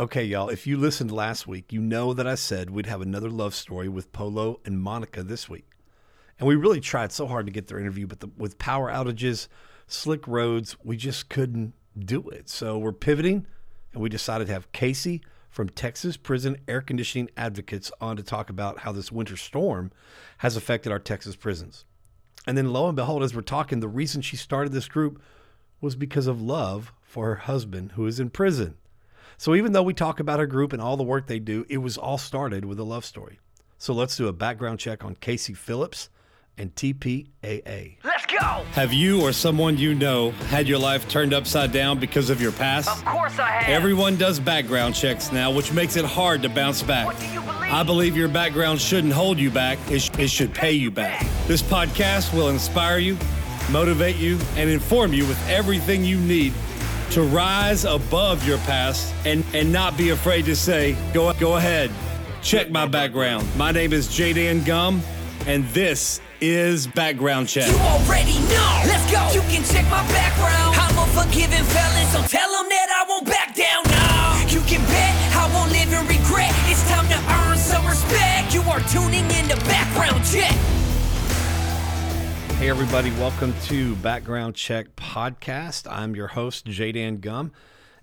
Okay, y'all, if you listened last week, you know that I said we'd have another love story with Polo and Monica this week. And we really tried so hard to get their interview, but the, with power outages, slick roads, we just couldn't do it. So we're pivoting, and we decided to have Casey from Texas Prison Air Conditioning Advocates on to talk about how this winter storm has affected our Texas prisons. And then lo and behold, as we're talking, the reason she started this group was because of love for her husband who is in prison. So even though we talk about her group and all the work they do, it was all started with a love story. So let's do a background check on Casey Phillips and TPAA. Let's go! Have you or someone you know had your life turned upside down because of your past? Of course I have. Everyone does background checks now, which makes it hard to bounce back. What do you believe? I believe your background shouldn't hold you back, it, sh- it should pay you back. This podcast will inspire you, motivate you, and inform you with everything you need to rise above your past and, and not be afraid to say, go, go ahead, check my background. My name is Jadan Gum, and this is Background Check. You already know. Let's go. You can check my background. I'm a forgiving felon, so tell them that I won't back down. No. You can bet I won't live in regret. It's time to earn some respect. You are tuning in to Background Check. Hey, everybody, welcome to Background Check Podcast. I'm your host, Jadan Gum.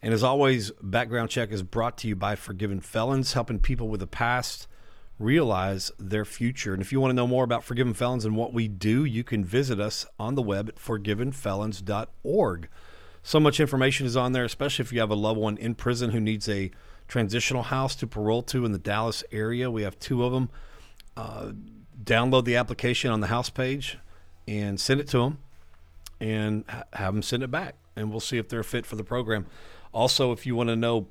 And as always, Background Check is brought to you by Forgiven Felons, helping people with a past realize their future. And if you want to know more about Forgiven Felons and what we do, you can visit us on the web at forgivenfelons.org. So much information is on there, especially if you have a loved one in prison who needs a transitional house to parole to in the Dallas area. We have two of them. Uh, download the application on the house page and send it to them and ha- have them send it back. And we'll see if they're fit for the program. Also, if you want to know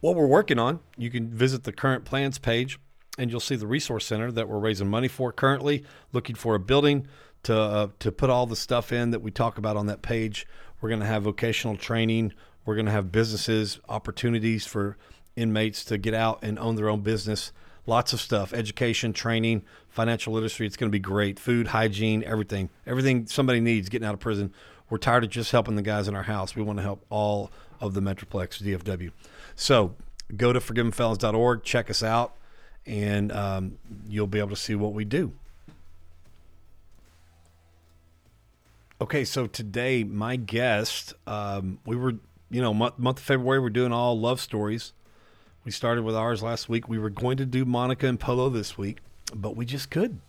what we're working on, you can visit the current plans page and you'll see the resource center that we're raising money for currently, looking for a building to uh, to put all the stuff in that we talk about on that page. We're going to have vocational training. We're going to have businesses, opportunities for inmates to get out and own their own business. Lots of stuff, education, training, financial literacy. It's going to be great. Food, hygiene, everything. Everything somebody needs getting out of prison. We're tired of just helping the guys in our house. We want to help all of the Metroplex DFW. So go to forgivenfelons.org, check us out, and um, you'll be able to see what we do. Okay, so today my guest, um, we were, you know, month, month of February, we're doing all love stories. We started with ours last week. We were going to do Monica and Polo this week, but we just couldn't.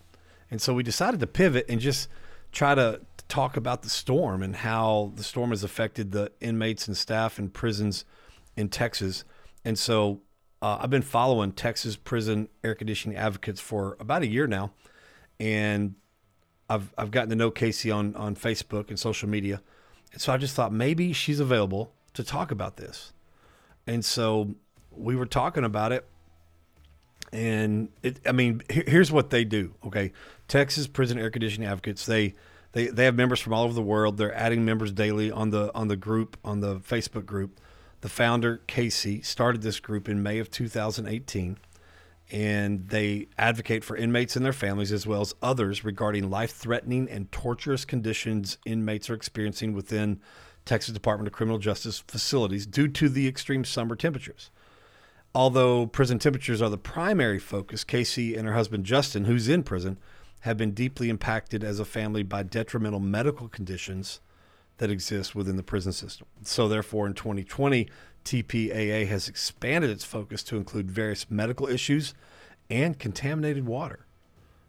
And so we decided to pivot and just try to talk about the storm and how the storm has affected the inmates and staff in prisons in Texas. And so uh, I've been following Texas prison air conditioning advocates for about a year now. And I've, I've gotten to know Casey on, on Facebook and social media. And so I just thought maybe she's available to talk about this. And so we were talking about it and it i mean here's what they do okay? Texas prison air conditioning advocates they they they have members from all over the world. They're adding members daily on the on the group on the facebook group. The founder casey started this group in may of 2018 and they advocate for inmates and their families as well as others regarding life-threatening and torturous conditions inmates are experiencing within texas department of criminal justice facilities due to the extreme summer temperatures Although prison temperatures are the primary focus, Casey and her husband Justin, who's in prison, have been deeply impacted as a family by detrimental medical conditions that exist within the prison system. So, therefore, in 2020, TPAA has expanded its focus to include various medical issues and contaminated water.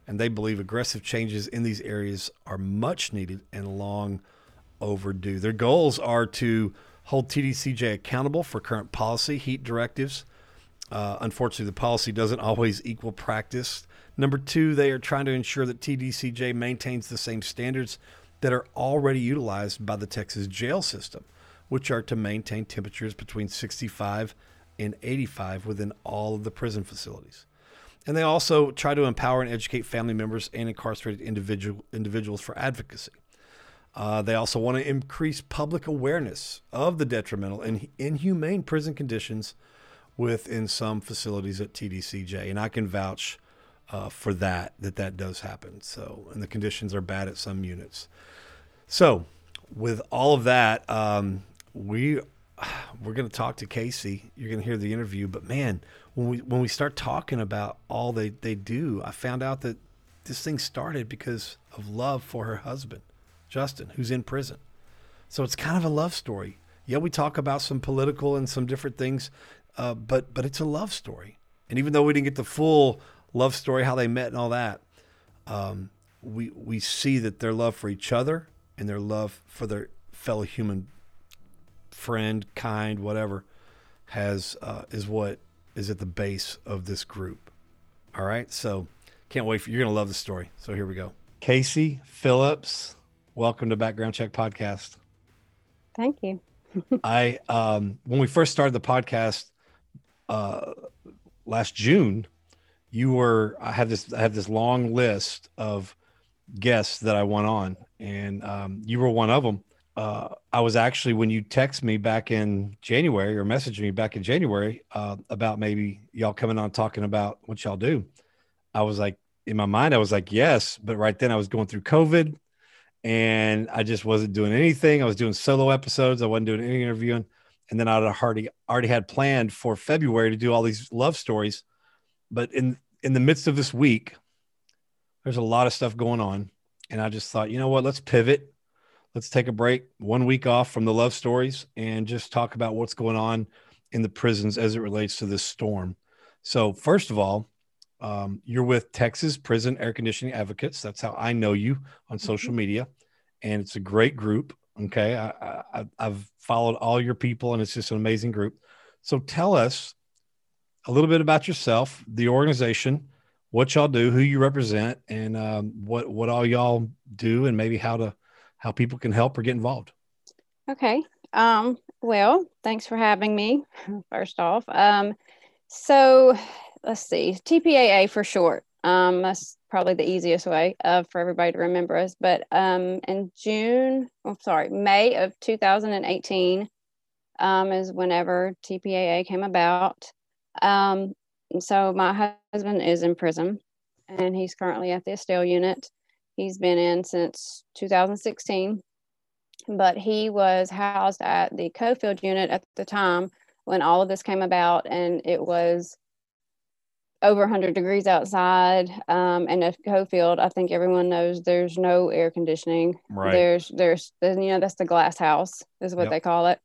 And they believe aggressive changes in these areas are much needed and long overdue. Their goals are to hold TDCJ accountable for current policy, heat directives, uh, unfortunately, the policy doesn't always equal practice. Number two, they are trying to ensure that TDCJ maintains the same standards that are already utilized by the Texas jail system, which are to maintain temperatures between 65 and 85 within all of the prison facilities. And they also try to empower and educate family members and incarcerated individual, individuals for advocacy. Uh, they also want to increase public awareness of the detrimental and inhumane prison conditions within some facilities at TDCJ, and I can vouch uh, for that that that does happen. So, and the conditions are bad at some units. So, with all of that, um, we we're going to talk to Casey. You're going to hear the interview, but man, when we when we start talking about all they they do, I found out that this thing started because of love for her husband, Justin, who's in prison. So it's kind of a love story. Yeah, we talk about some political and some different things, uh, but but it's a love story. And even though we didn't get the full love story, how they met and all that, um, we we see that their love for each other and their love for their fellow human friend, kind, whatever, has uh, is what is at the base of this group. All right, so can't wait for you're gonna love the story. So here we go. Casey Phillips, welcome to Background Check Podcast. Thank you. I um, when we first started the podcast uh, last June, you were I had this I had this long list of guests that I want on, and um, you were one of them. Uh, I was actually when you text me back in January or messaged me back in January uh, about maybe y'all coming on talking about what y'all do. I was like, in my mind, I was like, yes, but right then I was going through COVID, and I just wasn't doing anything. I was doing solo episodes. I wasn't doing any interviewing, and then I already already had planned for February to do all these love stories, but in in the midst of this week, there's a lot of stuff going on, and I just thought, you know what, let's pivot let's take a break, one week off from the love stories, and just talk about what's going on in the prisons as it relates to this storm. So, first of all, um, you're with Texas Prison Air Conditioning Advocates. That's how I know you on social mm-hmm. media, and it's a great group. Okay, I, I, I've followed all your people, and it's just an amazing group. So, tell us a little bit about yourself, the organization, what y'all do, who you represent, and um, what what all y'all do, and maybe how to how people can help or get involved. Okay. Um, well, thanks for having me, first off. Um, so let's see, TPAA for short. Um, that's probably the easiest way uh, for everybody to remember us. But um, in June, I'm oh, sorry, May of 2018 um, is whenever TPAA came about. Um, so my husband is in prison and he's currently at the Estelle unit. He's been in since 2016, but he was housed at the Coffield unit at the time when all of this came about, and it was over 100 degrees outside. Um, and at Coffield, I think everyone knows there's no air conditioning. Right. There's, there's, you know, that's the glass house, is what yep. they call it.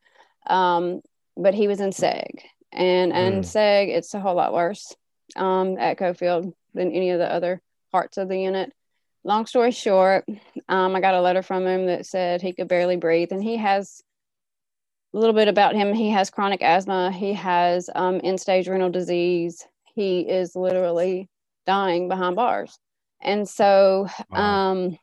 Um, but he was in SEG, and and mm. SEG, it's a whole lot worse um, at Coffield than any of the other parts of the unit long story short, um, I got a letter from him that said he could barely breathe, and he has a little bit about him. He has chronic asthma. He has um, end-stage renal disease. He is literally dying behind bars. And so, wow. um,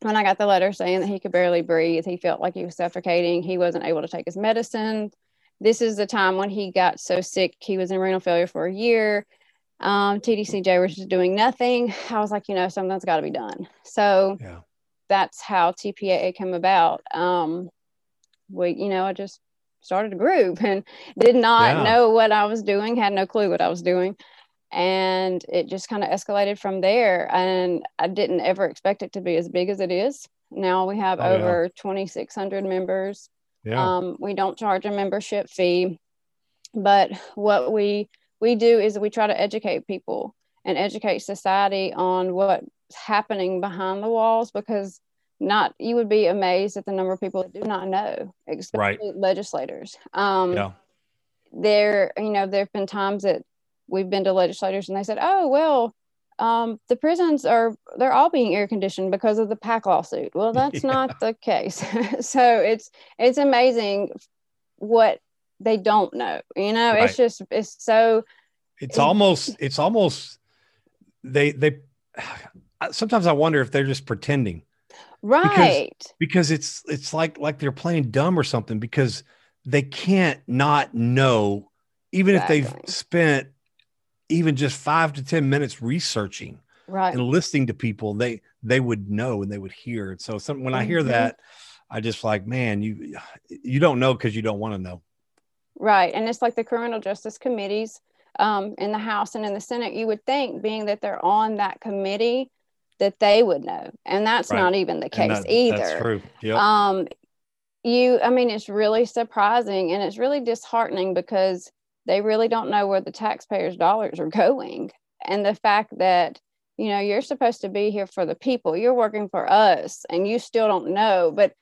when I got the letter saying that he could barely breathe, he felt like he was suffocating. He wasn't able to take his medicine. This is the time when he got so sick. He was in renal failure for a year um, TDCJ was just doing nothing. I was like, you know, something's got to be done. So yeah. that's how TPAA came about. Um, we, you know, I just started a group and did not yeah. know what I was doing, had no clue what I was doing. And it just kind of escalated from there. And I didn't ever expect it to be as big as it is. Now we have oh, over yeah. 2,600 members. Yeah. Um, we don't charge a membership fee, but what we we do is we try to educate people and educate society on what's happening behind the walls because not you would be amazed at the number of people that do not know especially right. legislators um yeah. there you know there have been times that we've been to legislators and they said oh well um, the prisons are they're all being air conditioned because of the pack lawsuit well that's yeah. not the case so it's it's amazing what they don't know you know right. it's just it's so it's almost it's almost they they sometimes i wonder if they're just pretending right because, because it's it's like like they're playing dumb or something because they can't not know even exactly. if they've spent even just five to ten minutes researching right and listening to people they they would know and they would hear and so some, when i hear mm-hmm. that i just like man you you don't know because you don't want to know Right. And it's like the criminal justice committees um, in the House and in the Senate. You would think, being that they're on that committee, that they would know. And that's right. not even the case that, either. That's true. Yep. Um, you i mean it's really surprising and it's really disheartening because they really don't know where the taxpayers dollars are going and the fact that you know you're supposed to be here for the people you're working for us and you still don't know but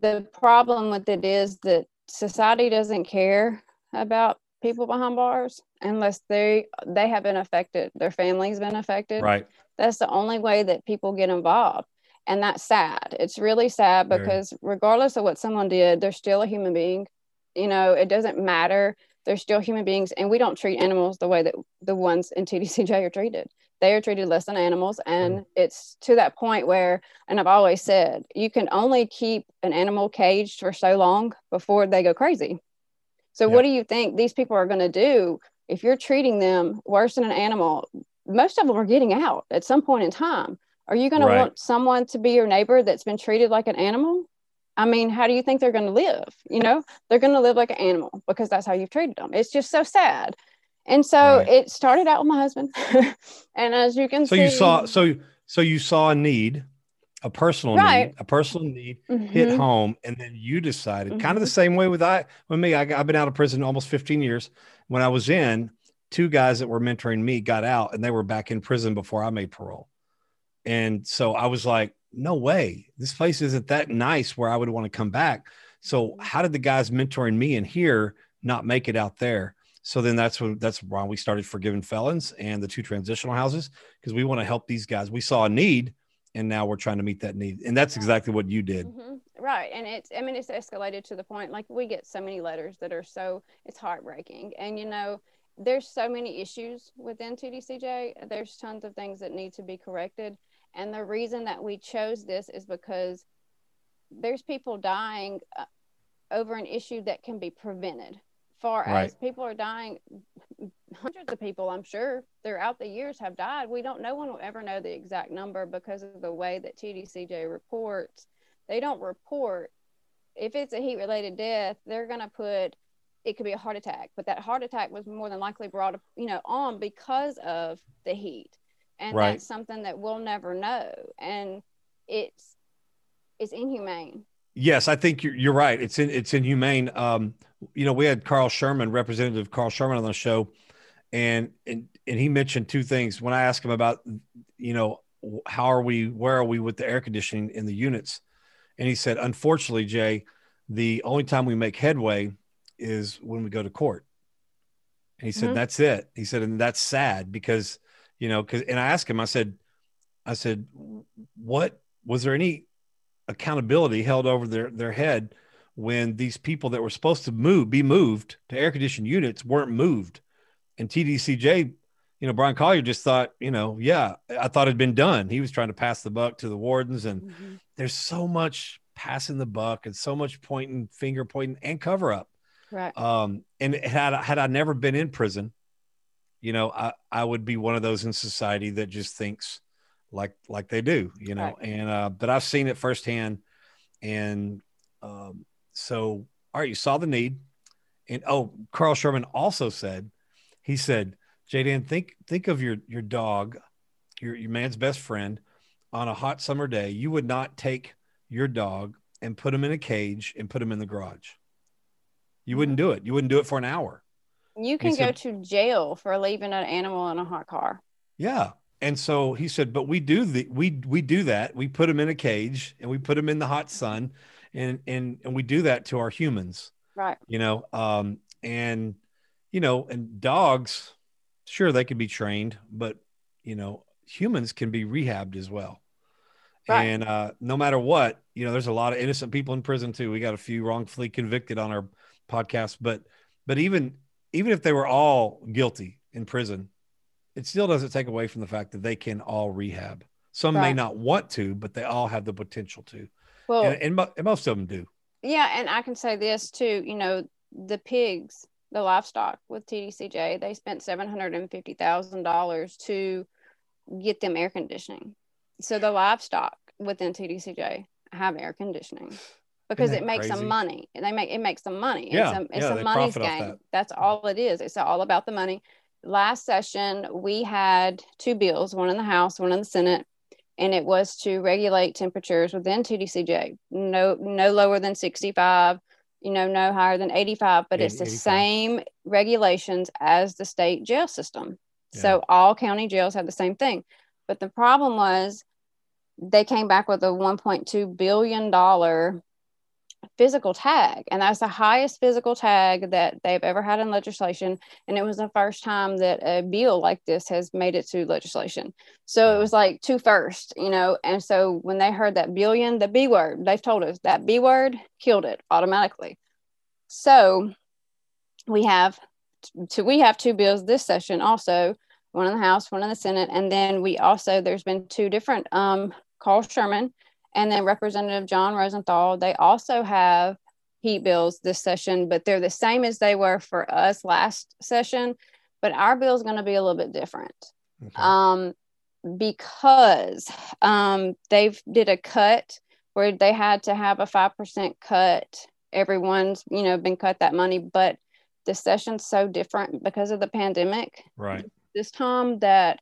the problem with it is that society doesn't care about people behind bars unless they they have been affected their family's been affected. Right. That's the only way that people get involved. And that's sad. It's really sad because Very. regardless of what someone did they're still a human being. You know it doesn't matter. They're still human beings. And we don't treat animals the way that the ones in tdcj are treated. They are treated less than animals. And mm. it's to that point where and i've always said you can only keep an animal caged for so long before they go crazy so what do you think these people are going to do if you're treating them worse than an animal most of them are getting out at some point in time are you going right. to want someone to be your neighbor that's been treated like an animal I mean, how do you think they're going to live? You know, they're going to live like an animal because that's how you've treated them. It's just so sad. And so right. it started out with my husband. and as you can so see, you saw, so, so you saw a need, a personal right. need, a personal need mm-hmm. hit home. And then you decided mm-hmm. kind of the same way with I, with me, I, I've been out of prison almost 15 years. When I was in, two guys that were mentoring me got out and they were back in prison before I made parole. And so I was like, no way, this place isn't that nice where I would want to come back. So how did the guys mentoring me in here not make it out there? So then that's when that's why we started Forgiven Felons and the two transitional houses because we want to help these guys. We saw a need and now we're trying to meet that need. And that's exactly what you did. Mm-hmm. Right. And it's, I mean, it's escalated to the point like we get so many letters that are so, it's heartbreaking. And, you know, there's so many issues within TDCJ. There's tons of things that need to be corrected. And the reason that we chose this is because there's people dying uh, over an issue that can be prevented far right. as people are dying hundreds of people i'm sure throughout the years have died. We don't no one will ever know the exact number because of the way that tdcj reports. They don't report if it's a heat related death they're going to put it could be a heart attack but that heart attack was more than likely brought you know on because of the heat. And right. that's something that we'll never know. And it's it's inhumane Yes, I think you're, you're right. It's in it's inhumane. Um, you know, we had Carl Sherman, Representative Carl Sherman, on the show, and and and he mentioned two things. When I asked him about, you know, how are we, where are we with the air conditioning in the units, and he said, unfortunately, Jay, the only time we make headway is when we go to court. And he said, mm-hmm. that's it. He said, and that's sad because, you know, because and I asked him, I said, I said, what was there any accountability held over their, their head when these people that were supposed to move, be moved to air conditioned units weren't moved. And TDCJ, you know, Bryan Collier just thought, you know, yeah, I thought it'd been done. He was trying to pass the buck to the wardens. And mm-hmm. there's so much passing the buck and so much pointing, finger pointing and cover up. Right. Um, and had, had I never been in prison, you know, I, I would be one of those in society that just thinks, like like they do, you know. Right. And uh, but I've seen it firsthand, and um, so all right, you saw the need, and oh, Carl Sherman also said, he said, Jaden, think think of your your dog, your your man's best friend, on a hot summer day. You would not take your dog and put him in a cage and put him in the garage. You wouldn't do it. You wouldn't do it for an hour. You can go to jail for leaving an animal in a hot car. Yeah and so he said, but we do the we we do that. We put them in a cage and we put them in the hot sun, and and and we do that to our humans, right? You know, um, and you know, and dogs, sure they can be trained, but you know, humans can be rehabbed as well. Right. And uh, no matter what, you know, there's a lot of innocent people in prison too. We got a few wrongfully convicted on our podcast, but but even even if they were all guilty in prison, it still doesn't take away from the fact that they can all rehab. Some right. may not want to, but they all have the potential to. Well, and, and, and, most of them do. Yeah, and I can say this too. You know, the pigs, the livestock with TDCJ, they spent seven hundred and fifty thousand dollars to get them air conditioning. So the livestock within TDCJ have air conditioning because it makes crazy? them money. They make it makes them money. Yeah, it's a, it's yeah, a money's game. That. That's all it is. It's all about the money last session we had two bills one in the house one in the senate and it was to regulate temperatures within TDCJ, no no lower than 65, you know, no higher than 85, but it's the 85. same regulations as the state jail system. Yeah. So all county jails have the same thing. But the problem was they came back with a 1.2 billion dollar physical tag and that's the highest physical tag that they've ever had in legislation and it was the first time that a bill like this has made it to legislation. So it was like two first you know and so when they heard that billion the b word they've told us that b word killed it automatically. So we have to we have two bills this session also one in the house one in the senate and then we also there's been two different um carl sherman and then Representative Jon Rosenthal. They also have heat bills this session, but they're the same as they were for us last session. But our bill is going to be a little bit different Okay. um, because um, they've did a cut where they had to have a five percent cut. Everyone's you know been cut that money, but the session's so different because of the pandemic right. this time that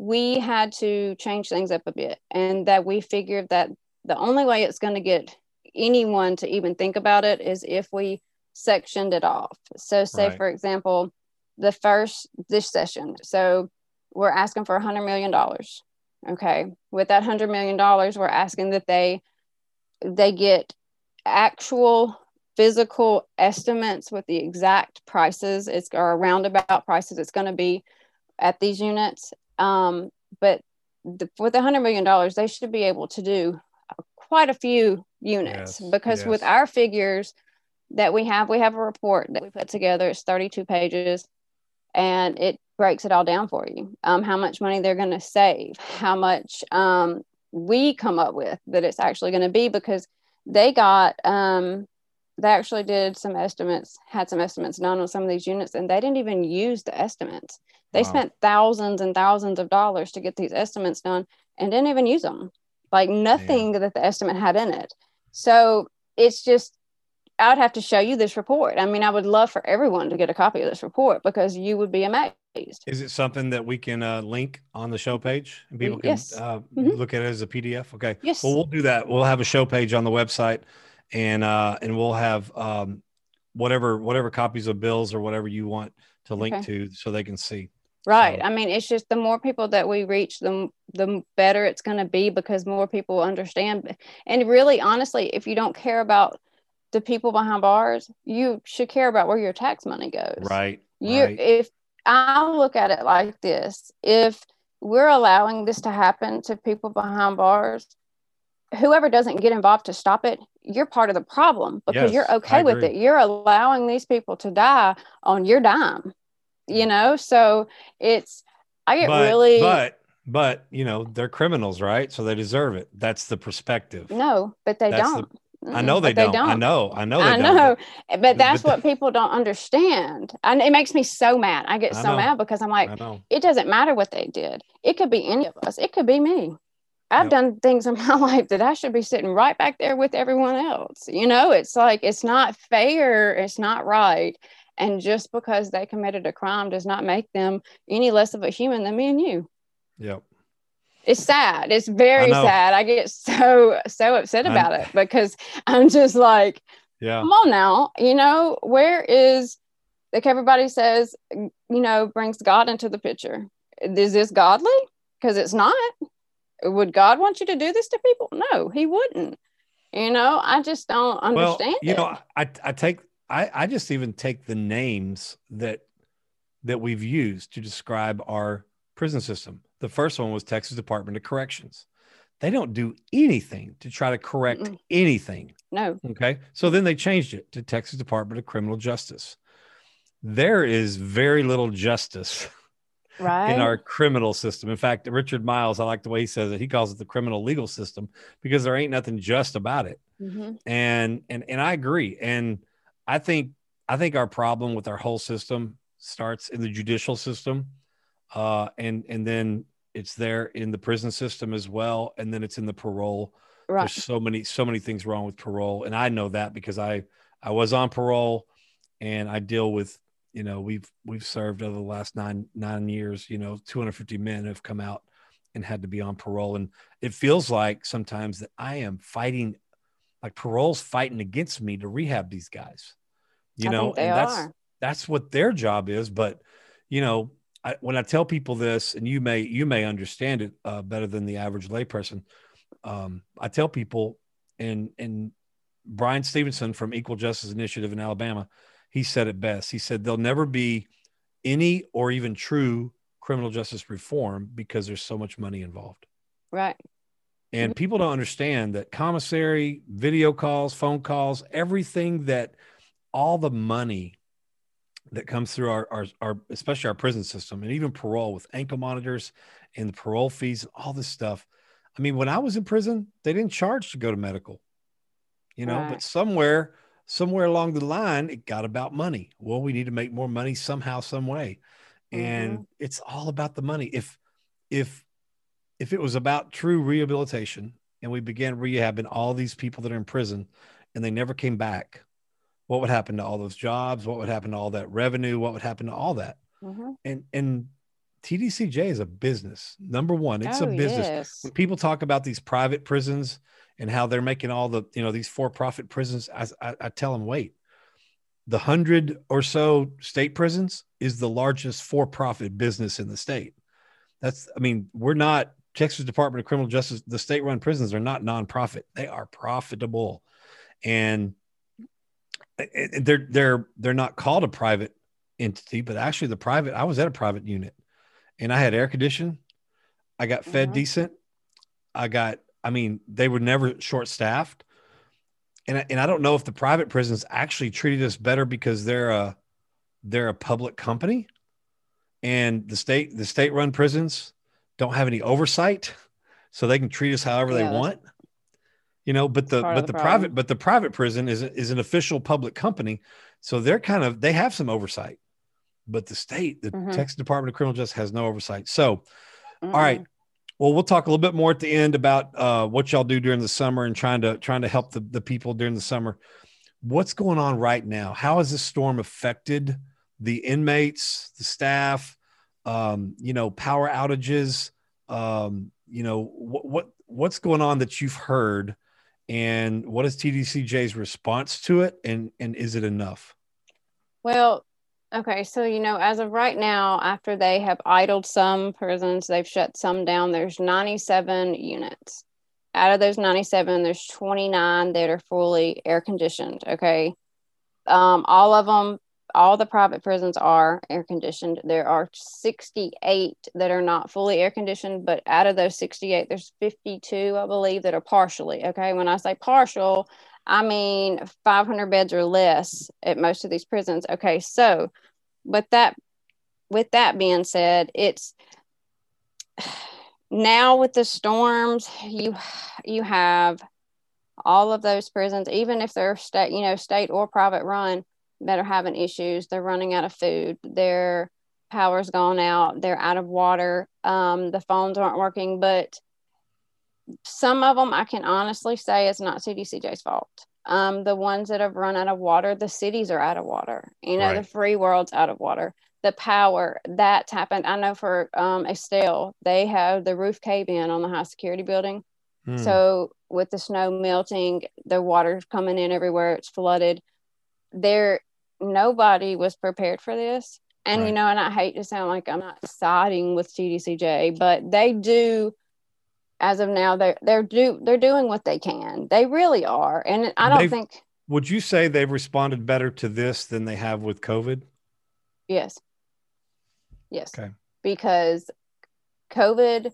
we had to change things up a bit and that we figured that the only way it's going to get anyone to even think about it is if we sectioned it off. So say Right. for example the first this session so we're asking for a hundred million dollars okay? With that hundred million dollars we're asking that they they get actual physical estimates with the exact prices. It's or roundabout prices it's going to be at these units um, but the, with a hundred million dollars they should be able to do quite a few units Yes, because with our figures that we have we have a report that we put together it's 32 pages and it breaks it all down for you um, how much money they're going to save how much um, we come up with that it's actually going to be because they got um, they actually did some estimates had some estimates done on some of these units and they didn't even use the estimates they Wow. spent thousands and thousands of dollars to get these estimates done and didn't even use them like nothing that the estimate had in it so it's just i would have to show you this report i mean i would love for everyone to get a copy of this report because you would be amazed Is it something that we can uh, link on the show page and people can Yes. uh, Mhm. look at it as a PDF? Okay. Yes. Well, we'll do that. We'll have a show page on the website, and uh, and we'll have um, whatever whatever copies of bills or whatever you want to link Okay. to, so they can see. Right. So- I mean, it's just the more people that we reach, the the better it's going to be because more people understand. And really, honestly, if you don't care about the people behind bars, you should care about where your tax money goes. Right. You, right. if I look at it like this, if we're allowing this to happen to people behind bars, whoever doesn't get involved to stop it, you're part of the problem because Yes, you're okay with it. You're allowing these people to die on your dime, you know? So it's, I get but, really, but but you know they're criminals, right? So they deserve it. That's the perspective. no, but they That's don't. I Mm-mm, know they, but don't. I know. I know. They I don't. know, but that's the- what people don't understand. And it makes me so mad. I get so know. mad because I'm like, it doesn't matter what they did. It could be any of us. It could be me. I've Yep. done things in my life that I should be sitting right back there with everyone else. You know, it's like it's not fair. It's not right. And just because they committed a crime does not make them any less of a human than me and you. Yep. It's sad. It's very know. sad. I get so so upset I- about it because I'm just like, Yeah. come on now you know where is like everybody says you know brings god into the picture is this godly because it's not would god want you to do this to people no he wouldn't you know i just don't understand Well, you it. know, I I take I I just even take the names that that we've used to describe our prison system. The first one was Texas Department of Corrections. They don't do anything to try to correct Mm-mm. anything. no Okay. So then they changed it to Texas Department of Criminal Justice. There is very little justice right in our criminal system. In fact, Richard Miles, I like the way he says it. He calls it the criminal legal system because there ain't nothing just about it Mhm. and and and I agree. And I think I think our problem with our whole system starts in the judicial system, uh, and and then it's there in the prison system as well, and then it's in the parole. right There's so many so many things wrong with parole, and I know that because I I was on parole, and I deal with you know we've we've served over the last nine nine years. You know, 250 men have come out and had to be on parole. And it feels like sometimes that I am fighting, like parole's fighting against me to rehab these guys. You I know, and that's are. that's what their job is. But you know, I, when I tell people this, and you may you may understand it uh, better than the average layperson, um, I tell people, and and Bryan Stevenson from Equal Justice Initiative in Alabama, he said it best. He said there'll never be any or even true criminal justice reform because there's so much money involved. Right. And mm-hmm. people don't understand that commissary, video calls, phone calls, everything that all the money that comes through our, our, our, especially our prison system and even parole with ankle monitors and the parole fees and all this stuff. I mean, when I was in prison, they didn't charge to go to medical, you know, Right. but somewhere, somewhere along the line, it got about money. Well, we need to make more money somehow, some way. And it's all about the money. If, if, if it was about true rehabilitation and we began rehabbing all these people that are in prison and they never came back, what would happen to all those jobs? What would happen to all that revenue? What would happen to all that? Mhm. And and TDCJ is a business. Number one, it's Oh, a business. yes. When people talk about these private prisons and how they're making all the you know these for-profit prisons, I, I, I tell them, wait, the hundred or so state prisons is the largest for-profit business in the state. That's I mean, we're not Texas Department of Criminal Justice. The state-run prisons are not nonprofit; they are profitable, and they're they're they're not called a private entity, but actually the private. I was at a private unit, and I had air conditioning. I got fed Mhm. decent. I got. I mean, they were never short staffed, and I- and I don't know if the private prisons actually treated us better because they're a they're a public company, and the state the state run prisons don't have any oversight, so they can treat us however Yeah, they want. You know, but the but the, the private but the private prison is is an official public company, so they're kind of they have some oversight, but the state, the Mhm. Texas Department of Criminal Justice has no oversight. So, Mm-mm. all right, well, we'll talk a little bit more at the end about uh, what y'all do during the summer and trying to trying to help the, the people during the summer. What's going on right now? How has this storm affected the inmates, the staff? Um, you know, power outages. Um, you know, what what what's going on that you've heard, and what is TDCJ's response to it, and and is it enough? Well, okay, so you know, as of right now, after they have idled some prisons, they've shut some down. There's 97 units. Out of those 97, there's 29 that are fully air conditioned. Okay. Um, all of them, all the private prisons are air conditioned. There are 68 that are not fully air conditioned, but out of those 68, there's 52, I believe, that are partially. Okay. When I say partial, I mean 500 beds or less at most of these prisons. Okay, so but that with that being said, it's now with the storms, you you have all of those prisons, even if they're state, you know, state or private run, that are having issues. They're running out of food. Their power's gone out. They're out of water. Um, the phones aren't working, but some of them I can honestly say it's not TDCJ's fault. Um, the ones that have run out of water, the cities are out of water. You know, the free world's out of water. The power that's happened. I know for um, Estelle, they have the roof cave in on the high security building. Hmm. So with the snow melting, the water's coming in everywhere. It's flooded. There, nobody was prepared for this. And Right. you know, and I hate to sound like I'm not siding with TDCJ, but they do. As of now, they're they're do they're doing what they can. They really are, and I don't They've- think Would you say they've responded better to this than they have with COVID? yes, yes, Okay. because COVID,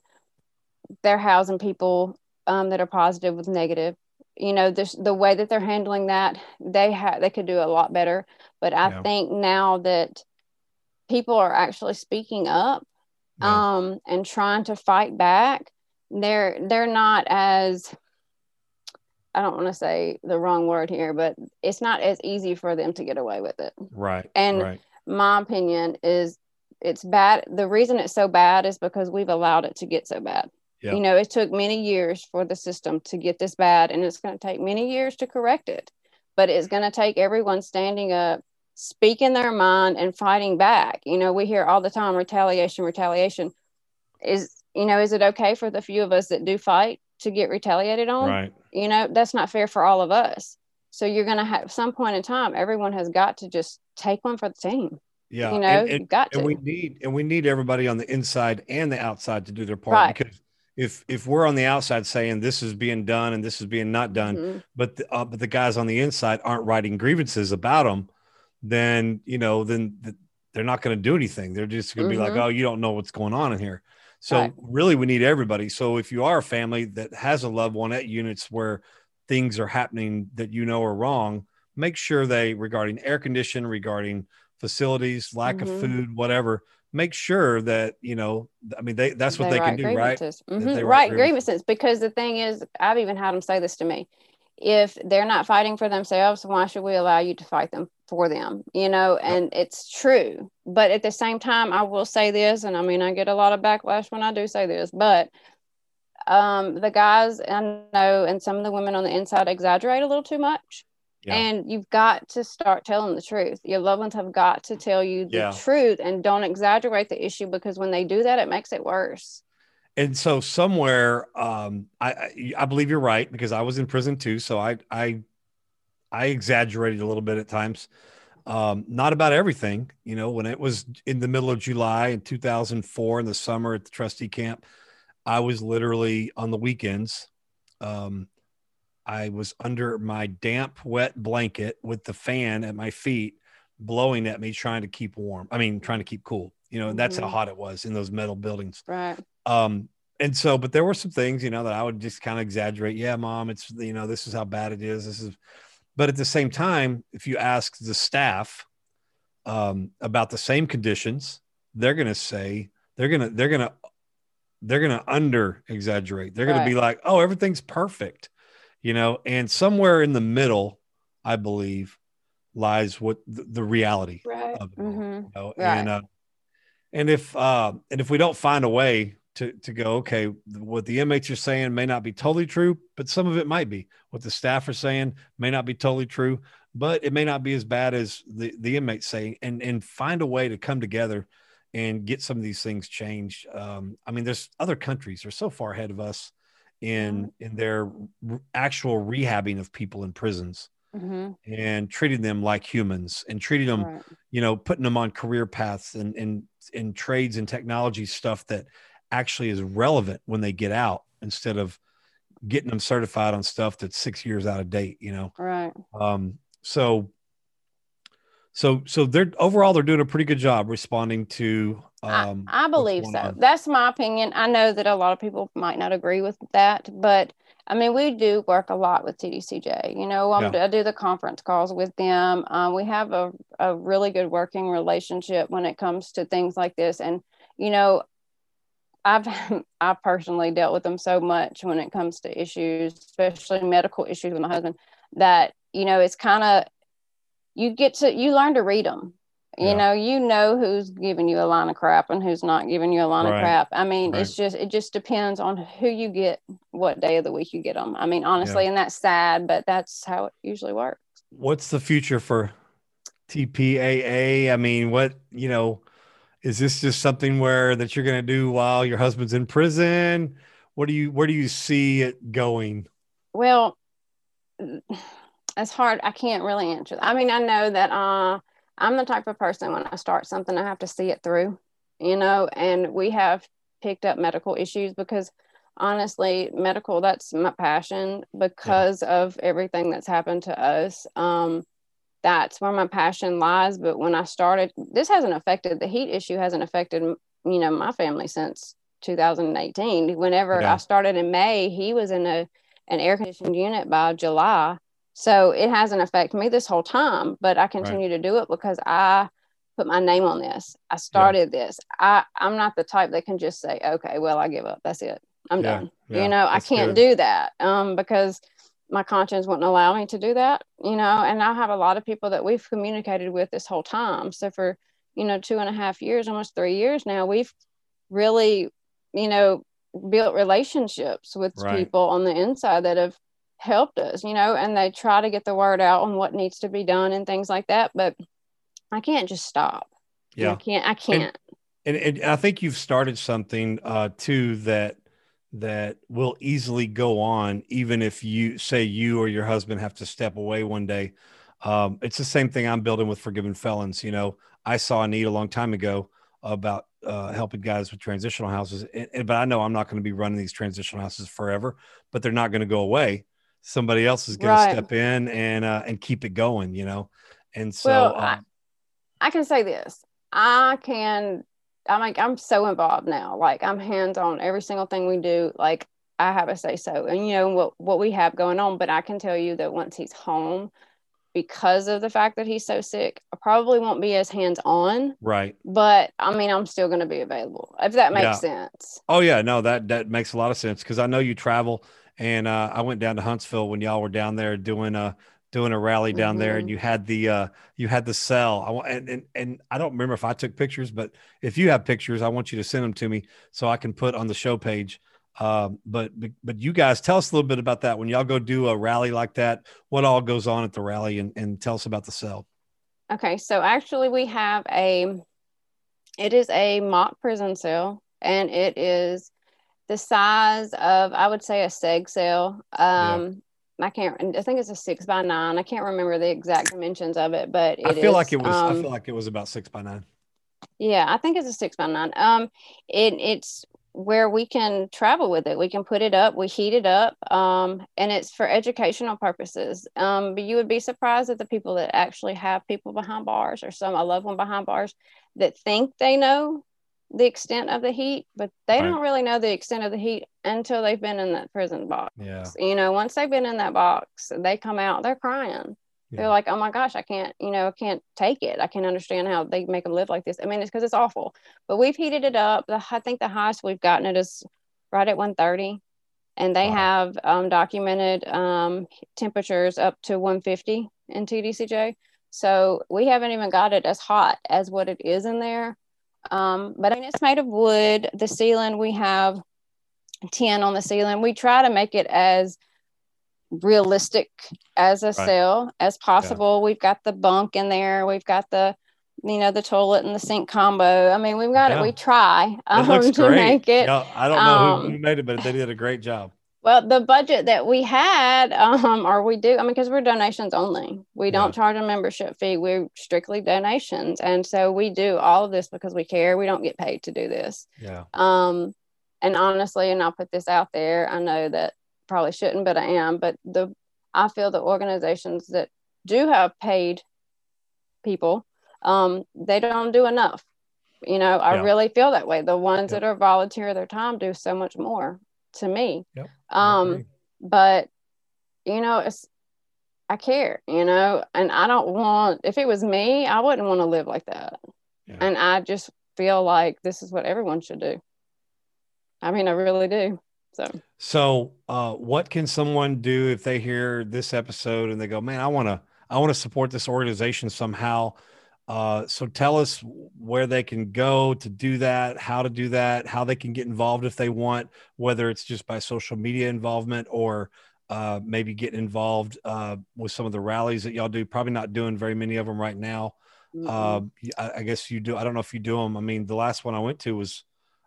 they're housing people um, that are positive with negative. You know, this, the way that they're handling that, they have they could do a lot better. But I Yeah. think now that people are actually speaking up Yeah. um, and trying to fight back, they're they're not as I don't want to say the wrong word here, but it's not as easy for them to get away with it right. and- right. my opinion is it's bad the reason it's so bad is because we've allowed it to get so bad Yeah. you know it took many years for the system to get this bad and it's going to take many years to correct it but it's going to take everyone standing up speaking their mind and fighting back you know we hear all the time retaliation retaliation is you know, is it okay for the few of us that do fight to get retaliated on? Right. You know, that's not fair for all of us. So you're going to have some point in time, everyone has got to just take one for the team. Yeah. You know, and, and, got to. and we need and we need everybody on the inside and the outside to do their part Right. because if if we're on the outside saying this is being done and this is being not done, Mhm. but the, uh, but the guys on the inside aren't writing grievances about them, then you know then th- they're not going to do anything. They're just going to be like, Mhm. oh, you don't know what's going on in here. So Right. really, we need everybody. So if you are a family that has a loved one at units where things are happening that you know are wrong, make sure they regarding air condition, regarding facilities, lack Mhm. of food, whatever. Make sure that you know. I mean, they that's what they, can write do, right? Mhm, they Right, grievances. Because the thing is, I've even had them say this to me: if they're not fighting for themselves, why should we allow you to fight them for them? You know, and it's true. But at the same time, I will say this, and I mean, I get a lot of backlash when I do say this, but um, the guys I know and some of the women on the inside exaggerate a little too much. Yeah. And you've got to start telling the truth. Your loved ones have got to tell you the Yeah. truth and don't exaggerate the issue because when they do that, it makes it worse. And so somewhere um I, I believe you're right because i was in prison too so i i i exaggerated a little bit at times. Um not about everything you know when it was in the middle of july in 2004 in the summer at the trustee camp i was literally on the weekends um i was under my damp wet blanket with the fan at my feet blowing at me trying to keep warm i mean trying to keep cool you know and that's how Mhm. hot it was in those metal buildings Right. um and so but there were some things you know that i would just kind of exaggerate yeah mom it's you know this is how bad it is this is but at the same time if you ask the staff um about the same conditions they're going to say they're going to they're going to they're going to under exaggerate they're going Right. to be like oh everything's perfect you know and somewhere in the middle i believe lies what the, the reality Right. of it Mhm. you know? Right. and uh, and if uh, and if we don't find a way to to go, okay, what the inmates are saying may not be totally true, but some of it might be. What the staff are saying may not be totally true, but it may not be as bad as the the inmates say. And and find a way to come together and get some of these things changed. Um, I mean, there's other countries are so far ahead of us in in their actual rehabbing of people in prisons Mhm. and treating them like humans and treating them Right. you know, putting them on career paths and and in trades and technology stuff that actually is relevant when they get out instead of getting them certified on stuff that's six years out of date, you know. Right. Um, so so so they're overall they're doing a pretty good job responding to um I, I believe so. on. That's my opinion. I know that a lot of people might not agree with that, but I mean, we do work a lot with TDCJ. You know, um, I do the conference calls with them. Um, we have a, a really good working relationship when it comes to things like this. And, you know, I've I've personally dealt with them so much when it comes to issues, especially medical issues with my husband, that you know it's kind of you get to you learn to read them. You Yeah. know, you know who's giving you a line of crap and who's not giving you a line Right. of crap. I mean, Right. it's just it just depends on who you get, what day of the week you get them. I mean, honestly, and that's sad, but that's how it usually works. What's the future for TPAA? I mean, what, you know, is this just something where that you're going to do while your husband's in prison? What do you where do you see it going? Well, it's hard. I can't really answer. that. I mean, I know that uh, I'm the type of person when I start something, I have to see it through, you know, and we have picked up medical issues because honestly, medical, that's my passion because of everything that's happened to us. Um, that's where my passion lies. But when I started, this hasn't affected the heat issue, hasn't affected, you know, my family since 2018. Whenever Yeah. I started in May, he was in a an air conditioned unit by July. So it hasn't affected me this whole time, but I continue to do it because I put my name on this. I started this. I, I'm not the type that can just say, okay, well, I give up. That's it. I'm Yeah, done. yeah, you know, I can't good. do that um, because my conscience wouldn't allow me to do that, you know, and I have a lot of people that we've communicated with this whole time. So for, you know, two and a half years, almost three years now, we've really, you know, built relationships with Right. people on the inside that have helped us, you know, and they try to get the word out on what needs to be done and things like that. But I can't just stop. Yeah. I can't, I can't. And, and I think you've started something uh, too that that will easily go on, even if you say you or your husband have to step away one day. Um, it's the same thing I'm building with Forgiven Felons. You know, I saw a need a long time ago about uh, helping guys with transitional houses, and, and, but I know I'm not going to be running these transitional houses forever, but they're not going to go away. Somebody else is going right. to step in and uh, and keep it going. You know, and so well, um, I, I can say this: I can I'm like I'm so involved now. Like I'm hands on every single thing we do. Like I have a say so, and you know what what we have going on. But I can tell you that once he's home, because of the fact that he's so sick, I probably won't be as hands on. Right. But I mean, I'm still going to be available if that makes yeah. sense. Oh yeah, no that that makes a lot of sense because I know you travel, and uh, I went down to Huntsville when y'all were down there doing a uh, doing a rally down mm-hmm. there and you had the uh you had the cell. I want and, and and i don't remember if i took pictures but if you have pictures i want you to send them to me so i can put on the show page. Um but but you guys tell us a little bit about that. When y'all go do a rally like that what all goes on at the rally and, and tell us about the cell. Okay so actually we have a it is a mock prison cell and it is the size of i would say a seg cell um I can't. I think it's a six by nine. I can't remember the exact dimensions of it, but it I feel is, like it was. Um, I feel like it was about six by nine. Yeah, I think it's a six by nine. Um, it it's where we can travel with it. We can put it up. We heat it up. Um, and it's for educational purposes. Um, but you would be surprised at the people that actually have people behind bars or some a loved one behind bars that think they know the extent of the heat, but they right. don't really know the extent of the heat until they've been in that prison box. Yeah. You know, once they've been in that box, they come out, they're crying. Yeah. They're like, oh my gosh, I can't, you know, I can't take it. I can't understand how they make them live like this. I mean, it's because it's awful. But we've heated it up. The, I think the highest we've gotten it is right at 130. And they wow. have um, documented um, temperatures up to 150 in TDCJ. So we haven't even got it as hot as what it is in there um, but I mean, it's made of wood. The ceiling, we have tin on the ceiling. We try to make it as realistic as a right. cell as possible. Yeah. We've got the bunk in there. We've got the, you know, the toilet and the sink combo. I mean, we've got yeah. it. We try um, it to great. make it. Yeah, I don't know um, who made it, but they did a great job. Well, the budget that we had, um, or we do, I mean, because we're donations only, we don't yeah. charge a membership fee. We're strictly donations, and so we do all of this because we care. We don't get paid to do this. Yeah. Um, and honestly, and I'll put this out there. I know that probably shouldn't, but I am. But the I feel the organizations that do have paid people, um, they don't do enough. You know, I yeah. really feel that way. The ones that are volunteer their time do so much more to me. Yep, um, but you know, it's I care, you know, and I don't want if it was me, I wouldn't want to live like that. Yeah. And I just feel like this is what everyone should do. I mean, I really do. So, so uh, what can someone do if they hear this episode and they go, "Man, I want to, I want to support this organization somehow." Uh, so tell us where they can go to do that, how to do that, how they can get involved if they want, whether it's just by social media involvement or uh, maybe getting involved uh, with some of the rallies that y'all do. Probably not doing very many of them right now. Mm-hmm. I, I, guess you do. I don't know if you do them. I mean, the last one I went to was,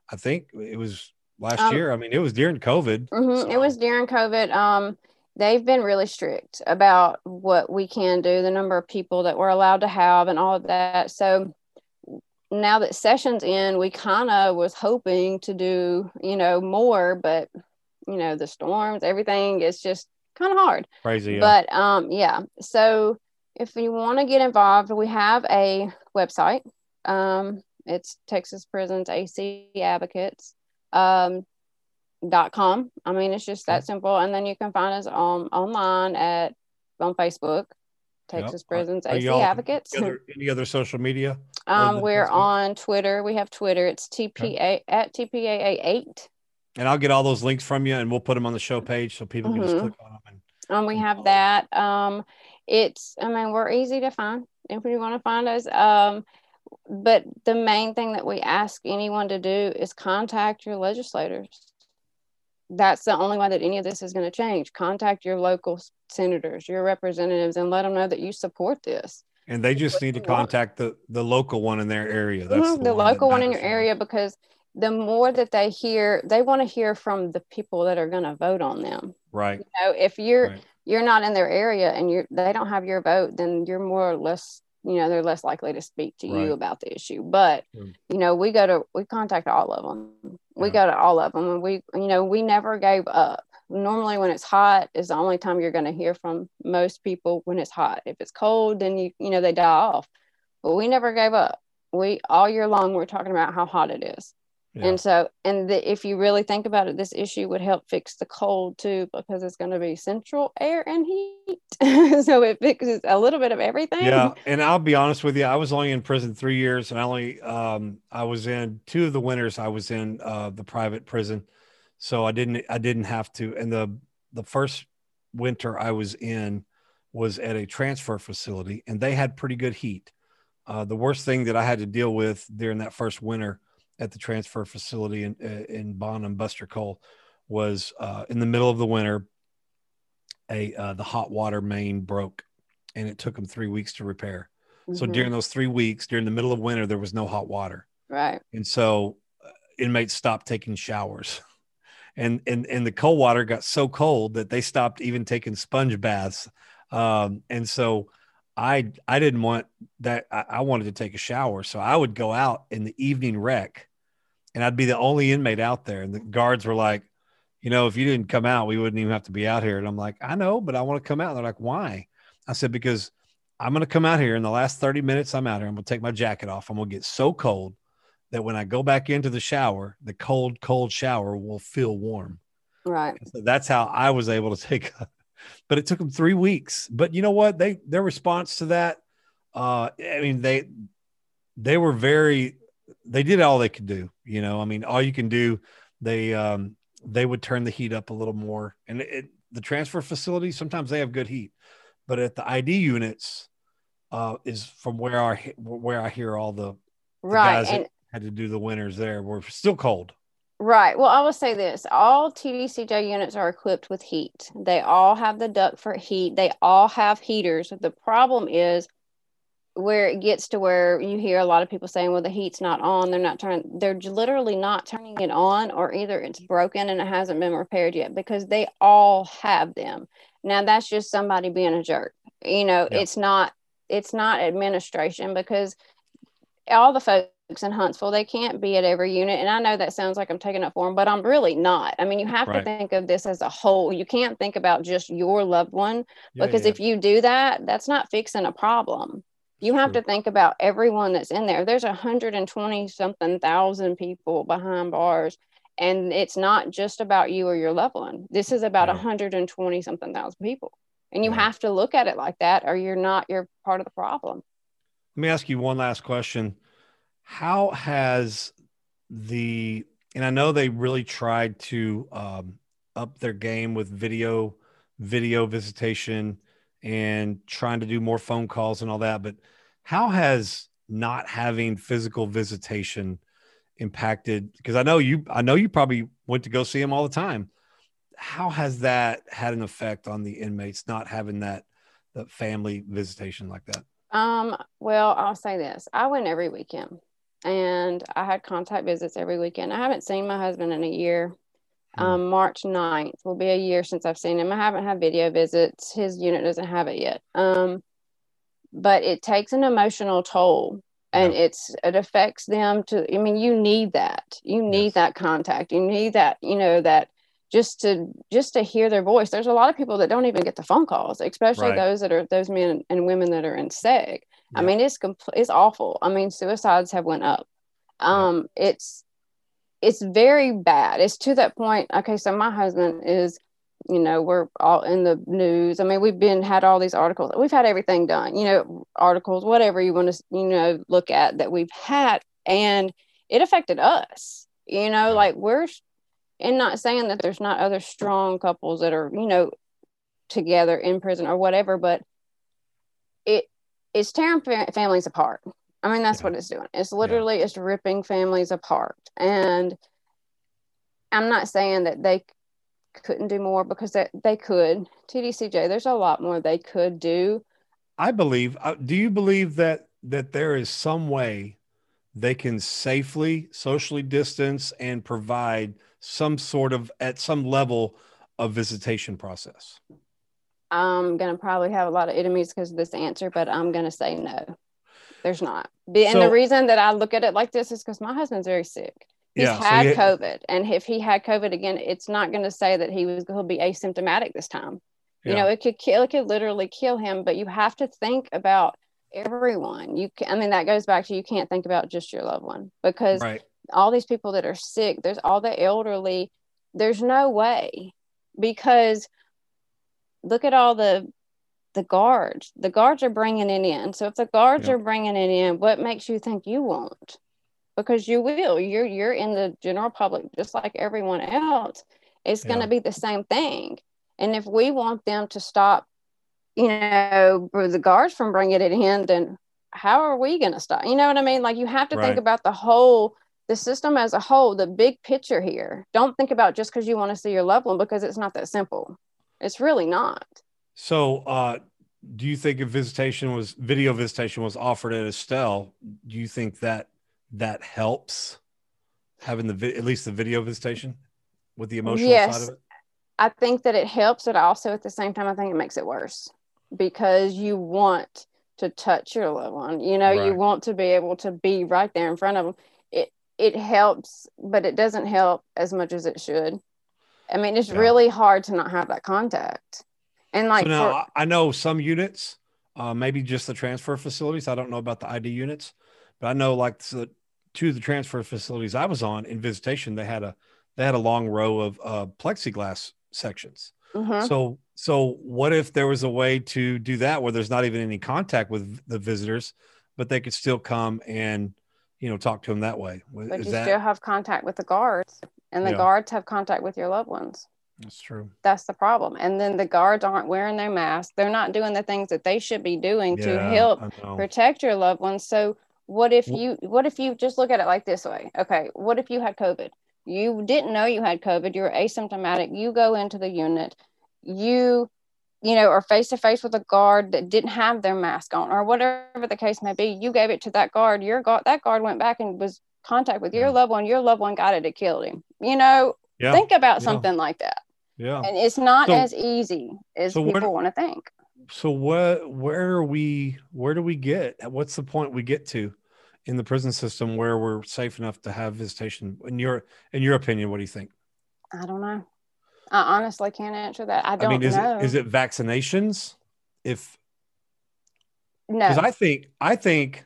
I think it was last um, year. I mean, it was during COVID. Mm-hmm. So. It was during COVID. Um, they've been really strict about what we can do, the number of people that we're allowed to have, and all of that. So now that sessions in, we kind of was hoping to do, you know, more, but you know, the storms, everything is just kind of hard. Crazy. Yeah. But um, yeah. So if you want to get involved, we have a website. Um, it's Texas Prisons AC Advocates. Um, dot com. I mean, it's just that simple. And then you can find us on online at on Facebook, Texas yep. Prisons Are AC Advocates. Any other, any other, social media? Um, we're Facebook? on Twitter. We have Twitter. It's TPA okay. at TPAA eight. And I'll get all those links from you, and we'll put them on the show page so people mm-hmm. can just mm-hmm. click on them. And, um, we have that. Um, it's. I mean, we're easy to find if you want to find us. Um, but the main thing that we ask anyone to do is contact your legislators that's the only way that any of this is going to change. Contact your local senators, your representatives, and let them know that you support this. and they just need to contact the the local one in their area. That's mm-hmm, the, the one local one in your area because the more that they hear, they want to hear from the people that are going to vote on them. Right. You know, if you're right. you're not in their area and you're they don't have your vote, then you're more or less you know they're less likely to speak to right. you about the issue. But mm. you know we go to we contact all of them we yeah. go to all of them and we you know we never gave up. Normally when it's hot is the only time you're going to hear from most people when it's hot. If it's cold then you you know they die off. But we never gave up. We all year long we're talking about how hot it is yeah. And so, and the, if you really think about it, this issue would help fix the cold too, because it's going to be central air and heat. so it fixes a little bit of everything. Yeah. And I'll be honest with you, I was only in prison three years and I only, um, I was in two of the winters, I was in uh, the private prison. So I didn't, I didn't have to. And the, the first winter I was in was at a transfer facility and they had pretty good heat. Uh, the worst thing that I had to deal with during that first winter at the transfer facility in in Bonham, Buster Cole, was uh, in the middle of the winter. A uh, the hot water main broke, and it took them three weeks to repair. Mm-hmm. So during those three weeks, during the middle of winter, there was no hot water. Right. And so uh, inmates stopped taking showers. And, and and the cold water got so cold that they stopped even taking sponge baths. Um, and so I I didn't want that. I, I, wanted to take a shower, so I would go out in the evening rec and I'd be the only inmate out there. And the guards were like, you know, if you didn't come out, we wouldn't even have to be out here. And I'm like, I know, but I want to come out. And they're like, why? I said, because I'm going to come out here in the last 30 minutes I'm out here. I'm going to take my jacket off. I'm going to get so cold that when I go back into the shower, the cold, cold shower will feel warm. Right. So that's how I was able to take, a, but it took them three weeks. But you know what? They, their response to that, uh, I mean, they, they were very they did all they could do. You know, I mean, all you can do, they um, they would turn the heat up a little more. And it, the transfer facility sometimes they have good heat, but at the ID units, uh, is from where I where I hear all the, the right and had to do the winters there. We're still cold. Right. Well, I will say this all TDCJ units are equipped with heat. They all have the duct for heat. They all have heaters. The problem is where it gets to where you hear a lot of people saying, well, the heat's not on. They're not turning, they're literally not turning it on, or either it's broken and it hasn't been repaired yet because they all have them. Now, that's just somebody being a jerk. You know, yeah. it's not, it's not administration because all the folks in Huntsville, they can't be at every unit. And I know that sounds like I'm taking up for them, but I'm really not. I mean, you have right. to think of this as a whole. You can't think about just your loved one yeah, because yeah. if you do that, that's not fixing a problem you have to think about everyone that's in there. There's 120 something thousand people behind bars, and it's not just about you or your loved one. This is about 120 something thousand people, and you have to look at it like that, or you're not. You're part of the problem. Let me ask you one last question. How has the and I know they really tried to um, up their game with video video visitation and trying to do more phone calls and all that. But how has not having physical visitation impacted? Because I know you, I know you probably went to go see him all the time. How has that had an effect on the inmates not having that, that family visitation like that? Um, well, I'll say this. I went every weekend and I had contact visits every weekend. I haven't seen my husband in a year. Hmm. Um, March 9th will be a year since I've seen him. I haven't had video visits. His unit doesn't have it yet. Um, but it takes an emotional toll and yeah. it's it affects them to i mean you need that you need yes. that contact you need that you know that just to just to hear their voice there's a lot of people that don't even get the phone calls especially right. those that are those men and women that are in seg yeah. i mean it's compl- it's awful i mean suicides have went up um yeah. it's it's very bad. It's to that point. Okay, so my husband is, you know, we're all in the news. I mean, we've been had all these articles. We've had everything done. You know, articles, whatever you want to, you know, look at that we've had, and it affected us. You know, like we're, and not saying that there's not other strong couples that are, you know, together in prison or whatever, but it it's tearing families apart. I mean, that's yeah. what it's doing. It's literally yeah. it's ripping families apart. And I'm not saying that they couldn't do more because they, they could. TDCJ, there's a lot more they could do. I believe. Uh, do you believe that that there is some way they can safely socially distance and provide some sort of at some level of visitation process? I'm gonna probably have a lot of enemies because of this answer, but I'm gonna say no. There's not. And so, the reason that I look at it like this is because my husband's very sick. He's yeah, had so COVID, and if he had COVID again, it's not going to say that he was he'll be asymptomatic this time. Yeah. You know, it could kill, it could literally kill him. But you have to think about everyone. You, can, I mean, that goes back to you can't think about just your loved one because right. all these people that are sick, there's all the elderly. There's no way because look at all the the guards. The guards are bringing it in. So if the guards yeah. are bringing it in, what makes you think you won't? Because you will. You're you're in the general public just like everyone else. It's yeah. going to be the same thing. And if we want them to stop, you know, the guards from bringing it in, then how are we going to stop? You know what I mean? Like you have to right. think about the whole, the system as a whole, the big picture here. Don't think about just because you want to see your loved one because it's not that simple. It's really not. So, uh, do you think if visitation was video visitation was offered at Estelle, do you think that that helps having the at least the video visitation with the emotional yes. side of it? I think that it helps, but also at the same time, I think it makes it worse because you want to touch your loved one. You know, right. you want to be able to be right there in front of them. It it helps, but it doesn't help as much as it should. I mean, it's yeah. really hard to not have that contact. And like so now, for, I know some units, uh, maybe just the transfer facilities. I don't know about the ID units, but I know like the two of the transfer facilities I was on in visitation, they had a they had a long row of uh, plexiglass sections. Mm-hmm. So so what if there was a way to do that where there's not even any contact with the visitors, but they could still come and you know talk to them that way? But Is you that... still have contact with the guards, and the yeah. guards have contact with your loved ones. That's true. That's the problem. And then the guards aren't wearing their masks. They're not doing the things that they should be doing yeah, to help protect your loved ones. So what if you what if you just look at it like this way? Okay, what if you had COVID? You didn't know you had COVID, you were asymptomatic, you go into the unit, you you know, are face to face with a guard that didn't have their mask on, or whatever the case may be. You gave it to that guard. Your guard, that guard went back and was contact with your yeah. loved one. Your loved one got it. It killed him. You know, yeah. think about something like that. Yeah. And it's not so, as easy as so people want to think. So what where are we where do we get? What's the point we get to in the prison system where we're safe enough to have visitation? In your in your opinion, what do you think? I don't know. I honestly can't answer that. I don't I mean, is know. It, is it vaccinations? If no, because I think I think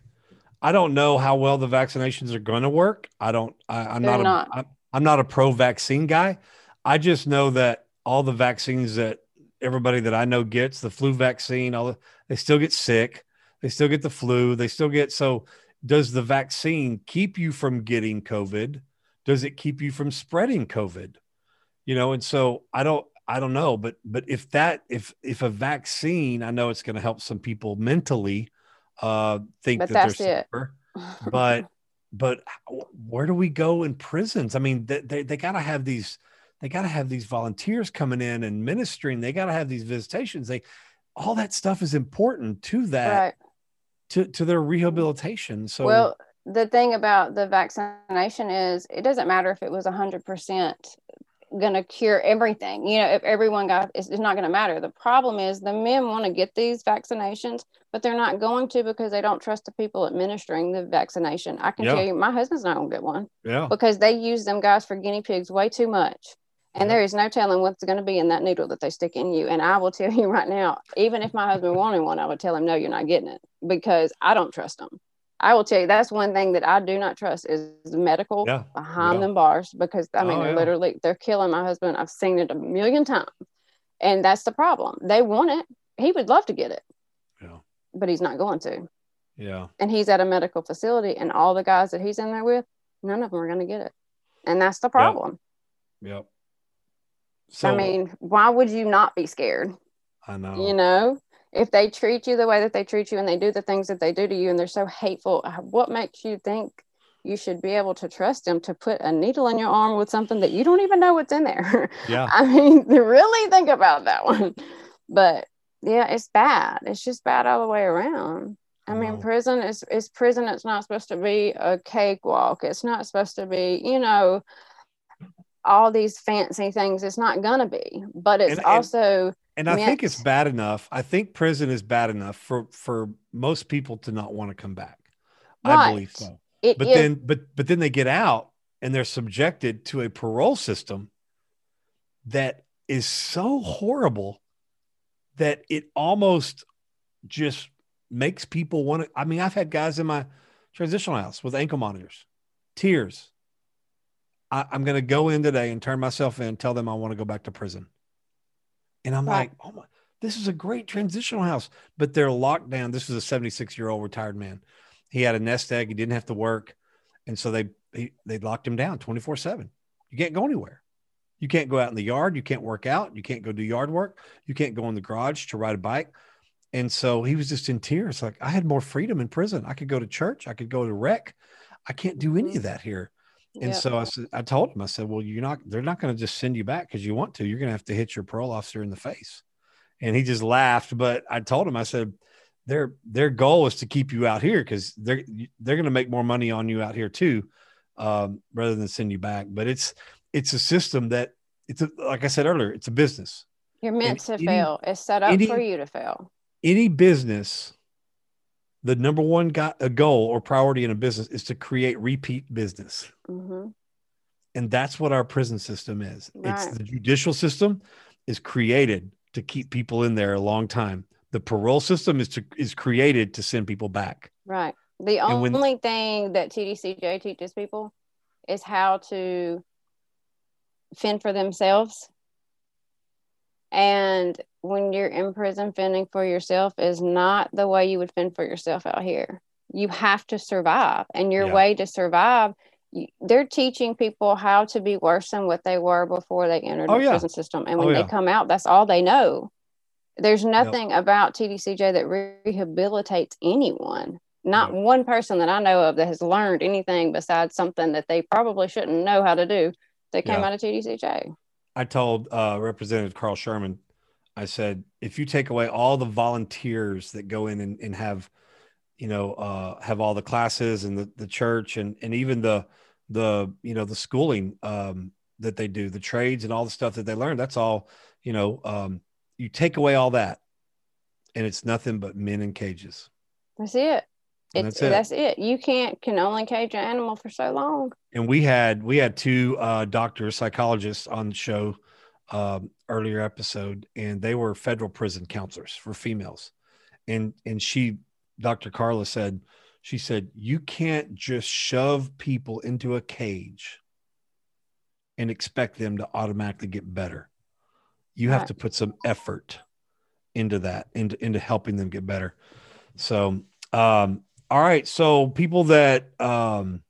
I don't know how well the vaccinations are going to work. I don't. I, am not. not. A, I'm not a pro vaccine guy. I just know that all the vaccines that everybody that I know gets, the flu vaccine, all the, they still get sick. They still get the flu. They still get so. Does the vaccine keep you from getting COVID? Does it keep you from spreading COVID? You know, and so I don't I don't know, but but if that if if a vaccine, I know it's going to help some people mentally uh think but that they're safer, but but where do we go in prisons? I mean, they they, they got to have these they got to have these volunteers coming in and ministering. They got to have these visitations. They all that stuff is important to that right. to to their rehabilitation. So well, the thing about the vaccination is it doesn't matter if it was hundred percent going to cure everything. You know, if everyone got it's, it's not going to matter. The problem is the men want to get these vaccinations, but they're not going to because they don't trust the people administering the vaccination. I can yeah. tell you, my husband's not going to get one. Yeah. Because they use them guys for guinea pigs way too much. And there is no telling what's going to be in that needle that they stick in you. And I will tell you right now, even if my husband wanted one, I would tell him, no, you're not getting it because I don't trust them. I will tell you that's one thing that I do not trust is medical yeah. behind yeah. them bars because I mean, oh, they're yeah. literally, they're killing my husband. I've seen it a million times. And that's the problem. They want it. He would love to get it. Yeah. But he's not going to. Yeah. And he's at a medical facility and all the guys that he's in there with, none of them are going to get it. And that's the problem. Yep. yep. So, I mean, why would you not be scared? I know. You know, if they treat you the way that they treat you and they do the things that they do to you and they're so hateful, uh, what makes you think you should be able to trust them to put a needle in your arm with something that you don't even know what's in there? Yeah. I mean, really think about that one. But yeah, it's bad. It's just bad all the way around. I mean, prison is is prison. It's not supposed to be a cakewalk. It's not supposed to be, you know, all these fancy things. It's not gonna be. But it's And- and- also And I think it's bad enough. I think prison is bad enough for for most people to not want to come back. I believe so. it But is- then but but then they get out and they're subjected to a parole system that is so horrible that it almost just makes people want to I mean, I've had guys in my transitional house with ankle monitors, tears. I, I'm gonna go in today and turn myself in, tell them I want to go back to prison. And I'm Right. like, oh my, this is a great transitional house, but they're locked down. This is a 76 year old retired man. He had a nest egg. He didn't have to work, and so they he, they locked him down 24 seven. You can't go anywhere. You can't go out in the yard. You can't work out. You can't go do yard work. You can't go in the garage to ride a bike. And so he was just in tears. Like I had more freedom in prison. I could go to church. I could go to rec. I can't do any of that here. And Yep. so I said, I told him, I said, well, you're not, they're not going to just send you back because you want to. You're going to have to hit your parole officer in the face. And he just laughed. But I told him, I said, their their goal is to keep you out here because they're they're going to make more money on you out here too, um, rather than send you back. But it's it's a system that it's a, like I said earlier, it's a business. you're meant to any- fail. It's set up any- for you to fail. Any business, the number one got a goal or priority in a business is to create repeat business. hmm and that's what our prison system is it's the judicial system is created to keep people in there a long time the parole system is to is created to send people back Right. The And when- only thing that TDCJ teaches people is how to fend for themselves. And when you're in prison, fending for yourself is not the way you would fend for yourself out here. You have to survive, and your Yeah. way to survive, they're teaching people how to be worse than what they were before they entered Oh, the yeah. prison system. And Oh, when yeah. they come out, that's all they know. There's nothing about TDCJ that rehabilitates anyone. Not No. one person that I know of that has learned anything besides something that they probably shouldn't know how to do that came out of TDCJ. I told uh, representative carl sherman i said if you take away all the volunteers that go in and, and have you know uh, have all the classes and the, the church and and even the the you know the schooling um, that they do the trades and all the stuff that they learn that's all you know um, you take away all that and it's nothing but men in cages I see it. And It's, that's it. that's it. You can't can only cage an animal for so long. and we had we had two uh, doctors psychologists on the show um, earlier episode and they were federal prison counselors for females and and she dr carla said she said you can't just shove people into a cage and expect them to automatically get better you have Right. to put some effort into that into into helping them get better so um all right so people that um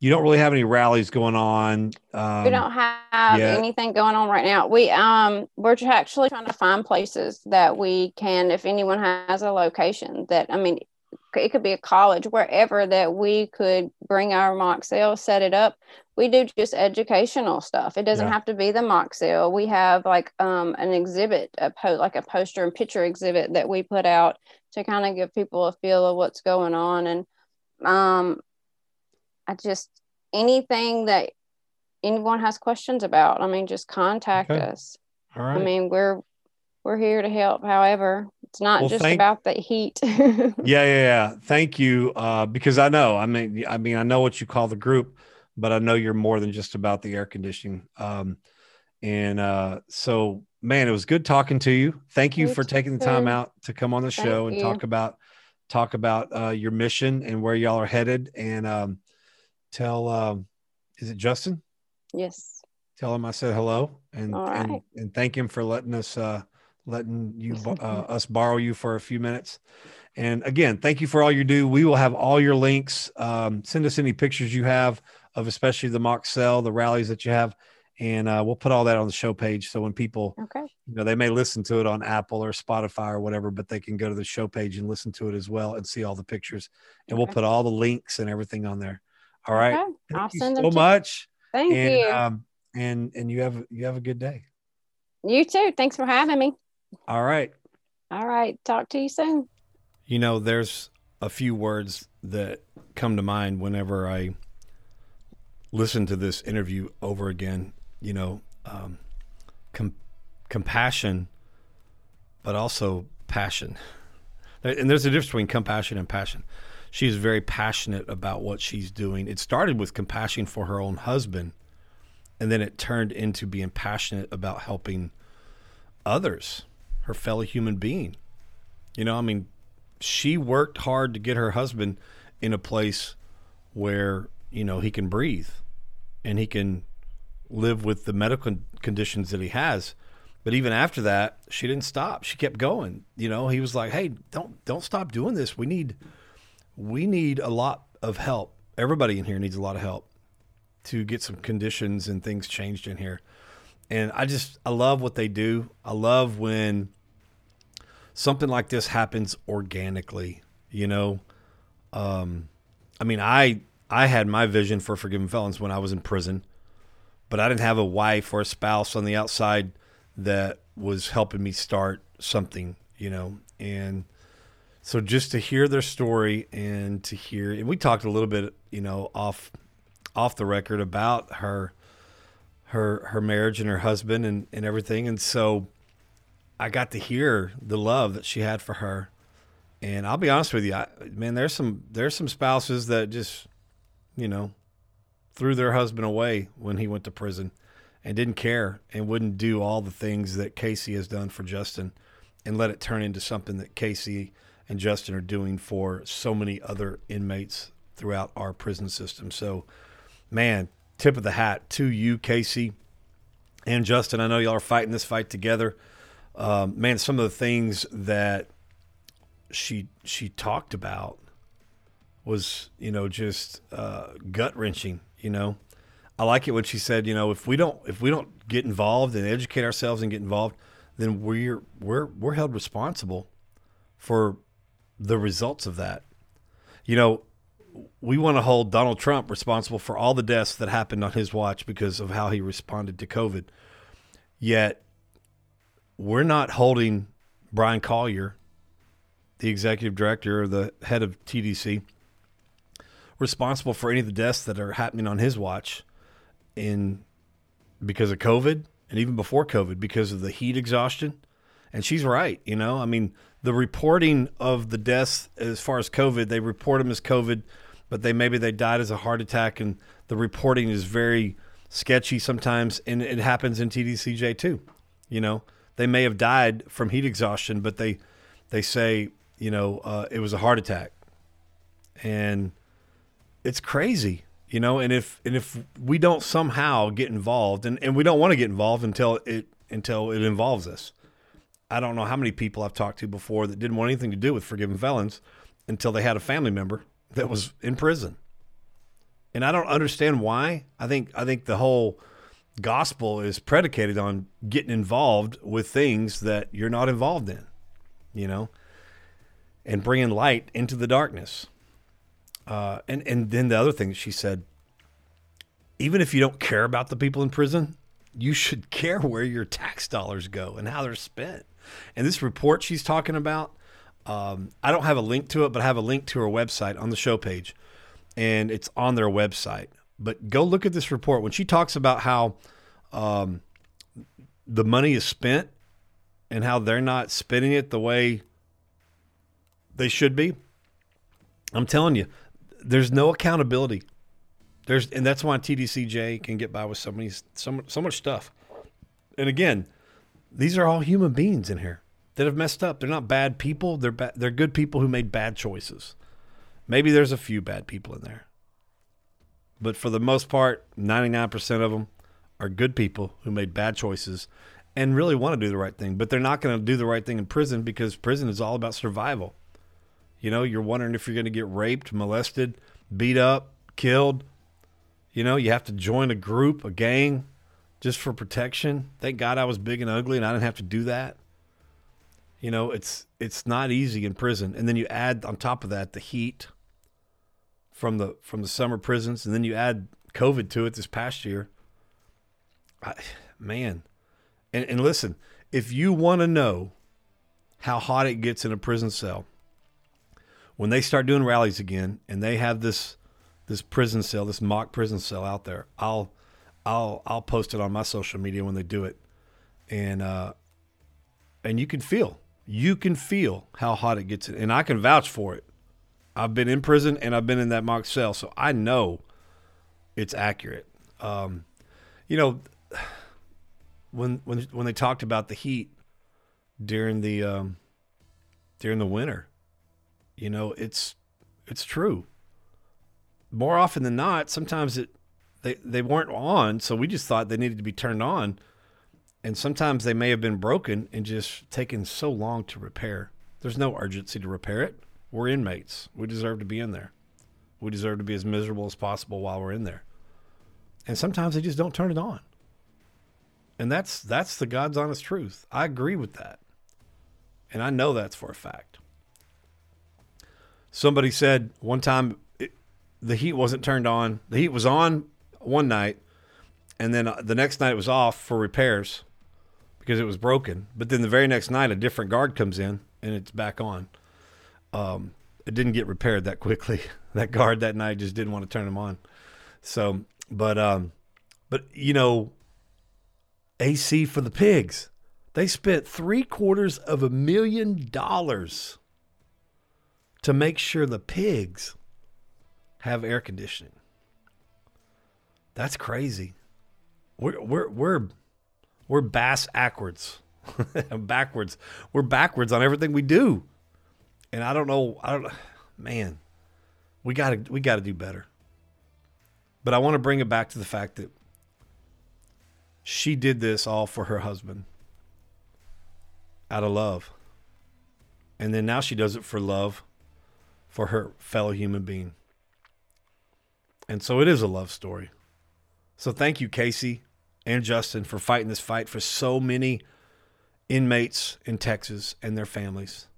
you don't really have any rallies going on um we don't have yeah. anything going on right now. We um we're actually trying to find places that we can, if anyone has a location that I mean, it could be a college, wherever that we could bring our mock sale, set it up. We do just educational stuff. It doesn't Yeah. have to be the mock sale. We have like um an exhibit, a po- like a poster and picture exhibit that we put out to kind of give people a feel of what's going on and um I just anything that anyone has questions about, I mean, just contact Okay. us. all I mean, we're we're here to help. However, it's not Well, just thank- about the heat. yeah yeah yeah thank you uh because i know i mean i mean i know what you call the group but i know you're more than just about the air conditioning um and uh so man it was good talking to you thank you You for taking the time out to come on the Thank show and you. talk about talk about uh your mission and where y'all are headed and um tell um is it justin yes. tell him I said hello and All and, and thank him for letting us uh letting you uh, us borrow you for a few minutes. And again, thank you for all you do. We will have all your links. Um, send us any pictures you have of especially the mock cell, the rallies that you have, and uh, we'll put all that on the show page. So when people, Okay. you know, they may listen to it on Apple or Spotify or whatever, but they can go to the show page and listen to it as well and see all the pictures. And we'll put all the links and everything on there. All right. Okay. Thank I'll you so to- much Thank and you. um and and you have you have a good day you too. Thanks for having me. all right All right. Talk to you soon. You know, there's a few words that come to mind whenever I listen to this interview over again. You know, um, com- compassion, but also passion. And there's a difference between compassion and passion. She She's very passionate about what she's doing. It started with compassion for her own husband, and then it turned into being passionate about helping others, her fellow human being. You know, I mean, she worked hard to get her husband in a place where, you know, he can breathe and he can live with the medical conditions that he has. But even after that, she didn't stop. She kept going. You know, he was like, "Hey, don't don't stop doing this. We need we need a lot of help. Everybody in here needs a lot of help to get some conditions and things changed in here." And I just I love what they do. I love when something like this happens organically, you know. Um I mean, I I had my vision for forgiven felons when I was in prison, but I didn't have a wife or a spouse on the outside that was helping me start something, you know. And so just to hear their story and to hear and we talked a little bit, you know, off off the record about her her her marriage and her husband and, and everything. And so I got to hear the love that she had for her. And I'll be honest with you, I, man, there's some there's some spouses that just, you know, threw their husband away when he went to prison and didn't care and wouldn't do all the things that Casey has done for Justin and let it turn into something that Casey and Justin are doing for so many other inmates throughout our prison system. So, man, tip of the hat to you, Casey and Justin. I know y'all are fighting this fight together. Um, man, some of the things that she she talked about was you know just uh, gut wrenching. You know, I like it when she said, you know, if we don't if we don't get involved and educate ourselves and get involved, then we're we're we're held responsible for the results of that. You know, we want to hold Donald Trump responsible for all the deaths that happened on his watch because of how he responded to COVID. Yet we're not holding Bryan Collier, the executive director or the head of TDC, responsible for any of the deaths that are happening on his watch in because of COVID and even before COVID because of the heat exhaustion. And she's right, you know. I mean, the reporting of the deaths as far as COVID, they report them as COVID, but they maybe they died as a heart attack, and the reporting is very sketchy sometimes, and it happens in TDCJ too. You know, they may have died from heat exhaustion, but they they say you know uh, it was a heart attack, and it's crazy you know and if and if we don't somehow get involved and, and we don't want to get involved until it until it involves us. I don't know how many people i've talked to before that didn't want anything to do with forgiven felons until they had a family member that was in prison. And i don't understand why. I think i think the whole gospel is predicated on getting involved with things that you're not involved in you know and bringing light into the darkness uh, and and then the other thing she said, even if you don't care about the people in prison, you should care where your tax dollars go and how they're spent. And this report she's talking about, um, I don't have a link to it, but I have a link to her website on the show page, and it's on their website. But go look at this report when she talks about how um, the money is spent and how they're not spending it the way they should be. I'm telling you, there's no accountability. There's and that's why TDCJ can get by with so many so, so much stuff. And again, these are all human beings in here that have messed up. They're not bad people. They're ba- they're good people who made bad choices. Maybe there's a few bad people in there. But for the most part, 99% of them are good people who made bad choices and really want to do the right thing. But they're not going to do the right thing in prison because prison is all about survival. You know, you're wondering if you're going to get raped, molested, beat up, killed. You know, you have to join a group, a gang, just for protection. Thank God I was big and ugly and I didn't have to do that. You know, it's it's not easy in prison. And then you add on top of that the heat from the from the summer prisons, and then you add COVID to it this past year. I, man, and, and listen, if you want to know how hot it gets in a prison cell. When they start doing rallies again and they have this this prison cell, this mock prison cell out there, I'll I'll I'll post it on my social media when they do it. And uh and you can feel you can feel how hot it gets and I can vouch for it. I've been in prison and I've been in that mock cell, so I know it's accurate. Um, you know, when when when they talked about the heat during the um, during the winter, you know, it's it's true. More often than not, sometimes it they they weren't on, so we just thought they needed to be turned on, and sometimes they may have been broken and just taken so long to repair. There's no urgency to repair it. We're inmates. We deserve to be in there. We deserve to be as miserable as possible while we're in there. And sometimes they just don't turn it on. And that's that's the God's honest truth. I agree with that. And I know that's for a fact. Somebody said one time it, the heat wasn't turned on. The heat was on one night and then uh, the next night it was off for repairs because it was broken. But then the very next night a different guard comes in and it's back on. Um, it didn't get repaired that quickly. that guard that night just didn't want to turn them on. So but um, but you know, AC for the pigs. They spent three quarters of a million dollars to make sure the pigs have air conditioning. That's crazy. We're we're we're we're bass backwards. backwards. We're backwards on everything we do. And I don't know, I don't man, we gotta we gotta do better. But I want to bring it back to the fact that she did this all for her husband out of love. And then now she does it for love for her fellow human being. And so it is a love story. So thank you, Casey and Justin, for fighting this fight for so many inmates in Texas and their families.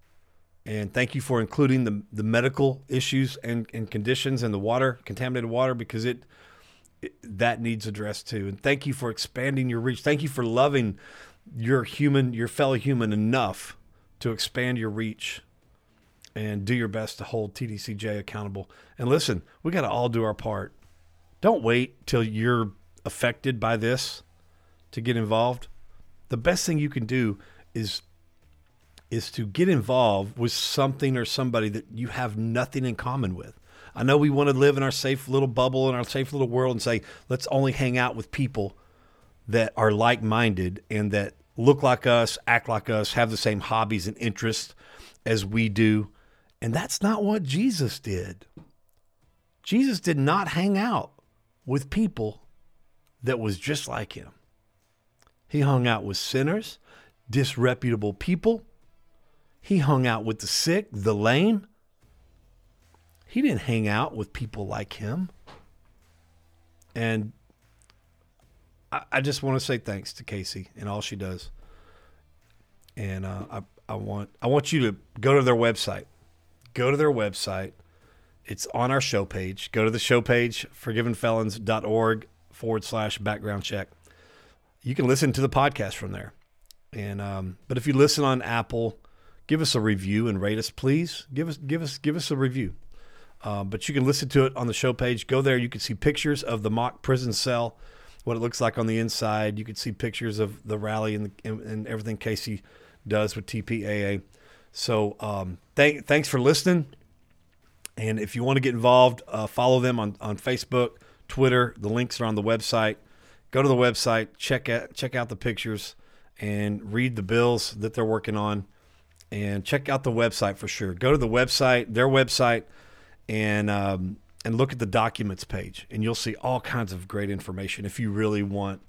And thank you for including the, the medical issues and, and conditions and the water, contaminated water, because it, it that needs addressed too. And thank you for expanding your reach. Thank you for loving your human, your fellow human enough to expand your reach and do your best to hold TDCJ accountable. And listen, we got to all do our part. Don't wait till you're affected by this to get involved. The best thing you can do is is to get involved with something or somebody that you have nothing in common with. I know we want to live in our safe little bubble in our safe little world and say, let's only hang out with people that are like minded and that look like us, act like us, have the same hobbies and interests as we do. And that's not what Jesus did. Jesus did not hang out with people that was just like him. He hung out with sinners, disreputable people, he hung out with the sick, the lame. He didn't hang out with people like him. And I, I just want to say thanks to Casey and all she does. And uh, I, I want I want you to go to their website. Go to their website. It's on our show page. Go to the show page, forgivenfelons.org forward slash background check. You can listen to the podcast from there. And um, but if you listen on Apple, give us a review and rate us, please. Give us give us give us a review. Uh, but you can listen to it on the show page. Go there. You can see pictures of the mock prison cell, what it looks like on the inside. You can see pictures of the rally and, the, and, and everything Casey does with TPAA. So um, th- thanks for listening. And if you want to get involved, uh, follow them on, on Facebook, Twitter. The links are on the website. Go to the website, check out check out the pictures, and read the bills that they're working on and check out the website for sure. Go to the website, their website, and um, and look at the documents page, and you'll see all kinds of great information if you really want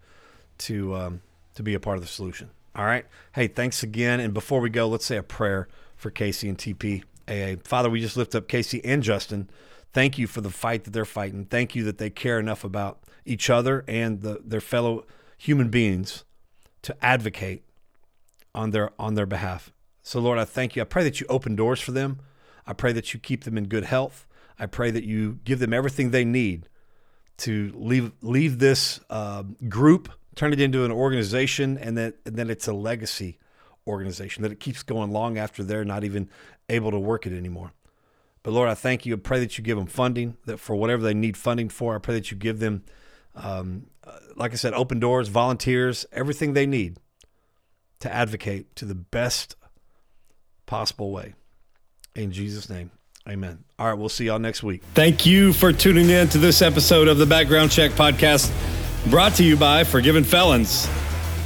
to um, to be a part of the solution. All right. Hey, thanks again. And before we go, let's say a prayer for Casey and TP. TPAA. Father, we just lift up Casey and Justin. Thank you for the fight that they're fighting. Thank you that they care enough about each other and the, their fellow human beings to advocate on their on their behalf. So, Lord, I thank you. I pray that you open doors for them. I pray that you keep them in good health. I pray that you give them everything they need to leave leave this uh, group, turn it into an organization, and that and that it's a legacy organization, that it keeps going long after they're not even able to work it anymore. But Lord, I thank you. I pray that you give them funding, that for whatever they need funding for, I pray that you give them, um, uh, like I said, open doors, volunteers, everything they need to advocate to the best possible way. In Jesus' name, amen. All right, we'll see y'all next week. Thank you for tuning in to this episode of the Background Check Podcast, brought to you by Forgiven Felons,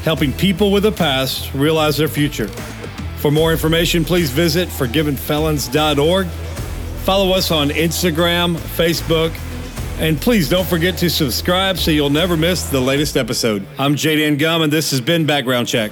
helping people with a past realize their future. For more information, please visit forgivenfelons.org. Follow us on Instagram, Facebook, and please don't forget to subscribe so you'll never miss the latest episode. I'm Jaden Gum, and this has been Background Check.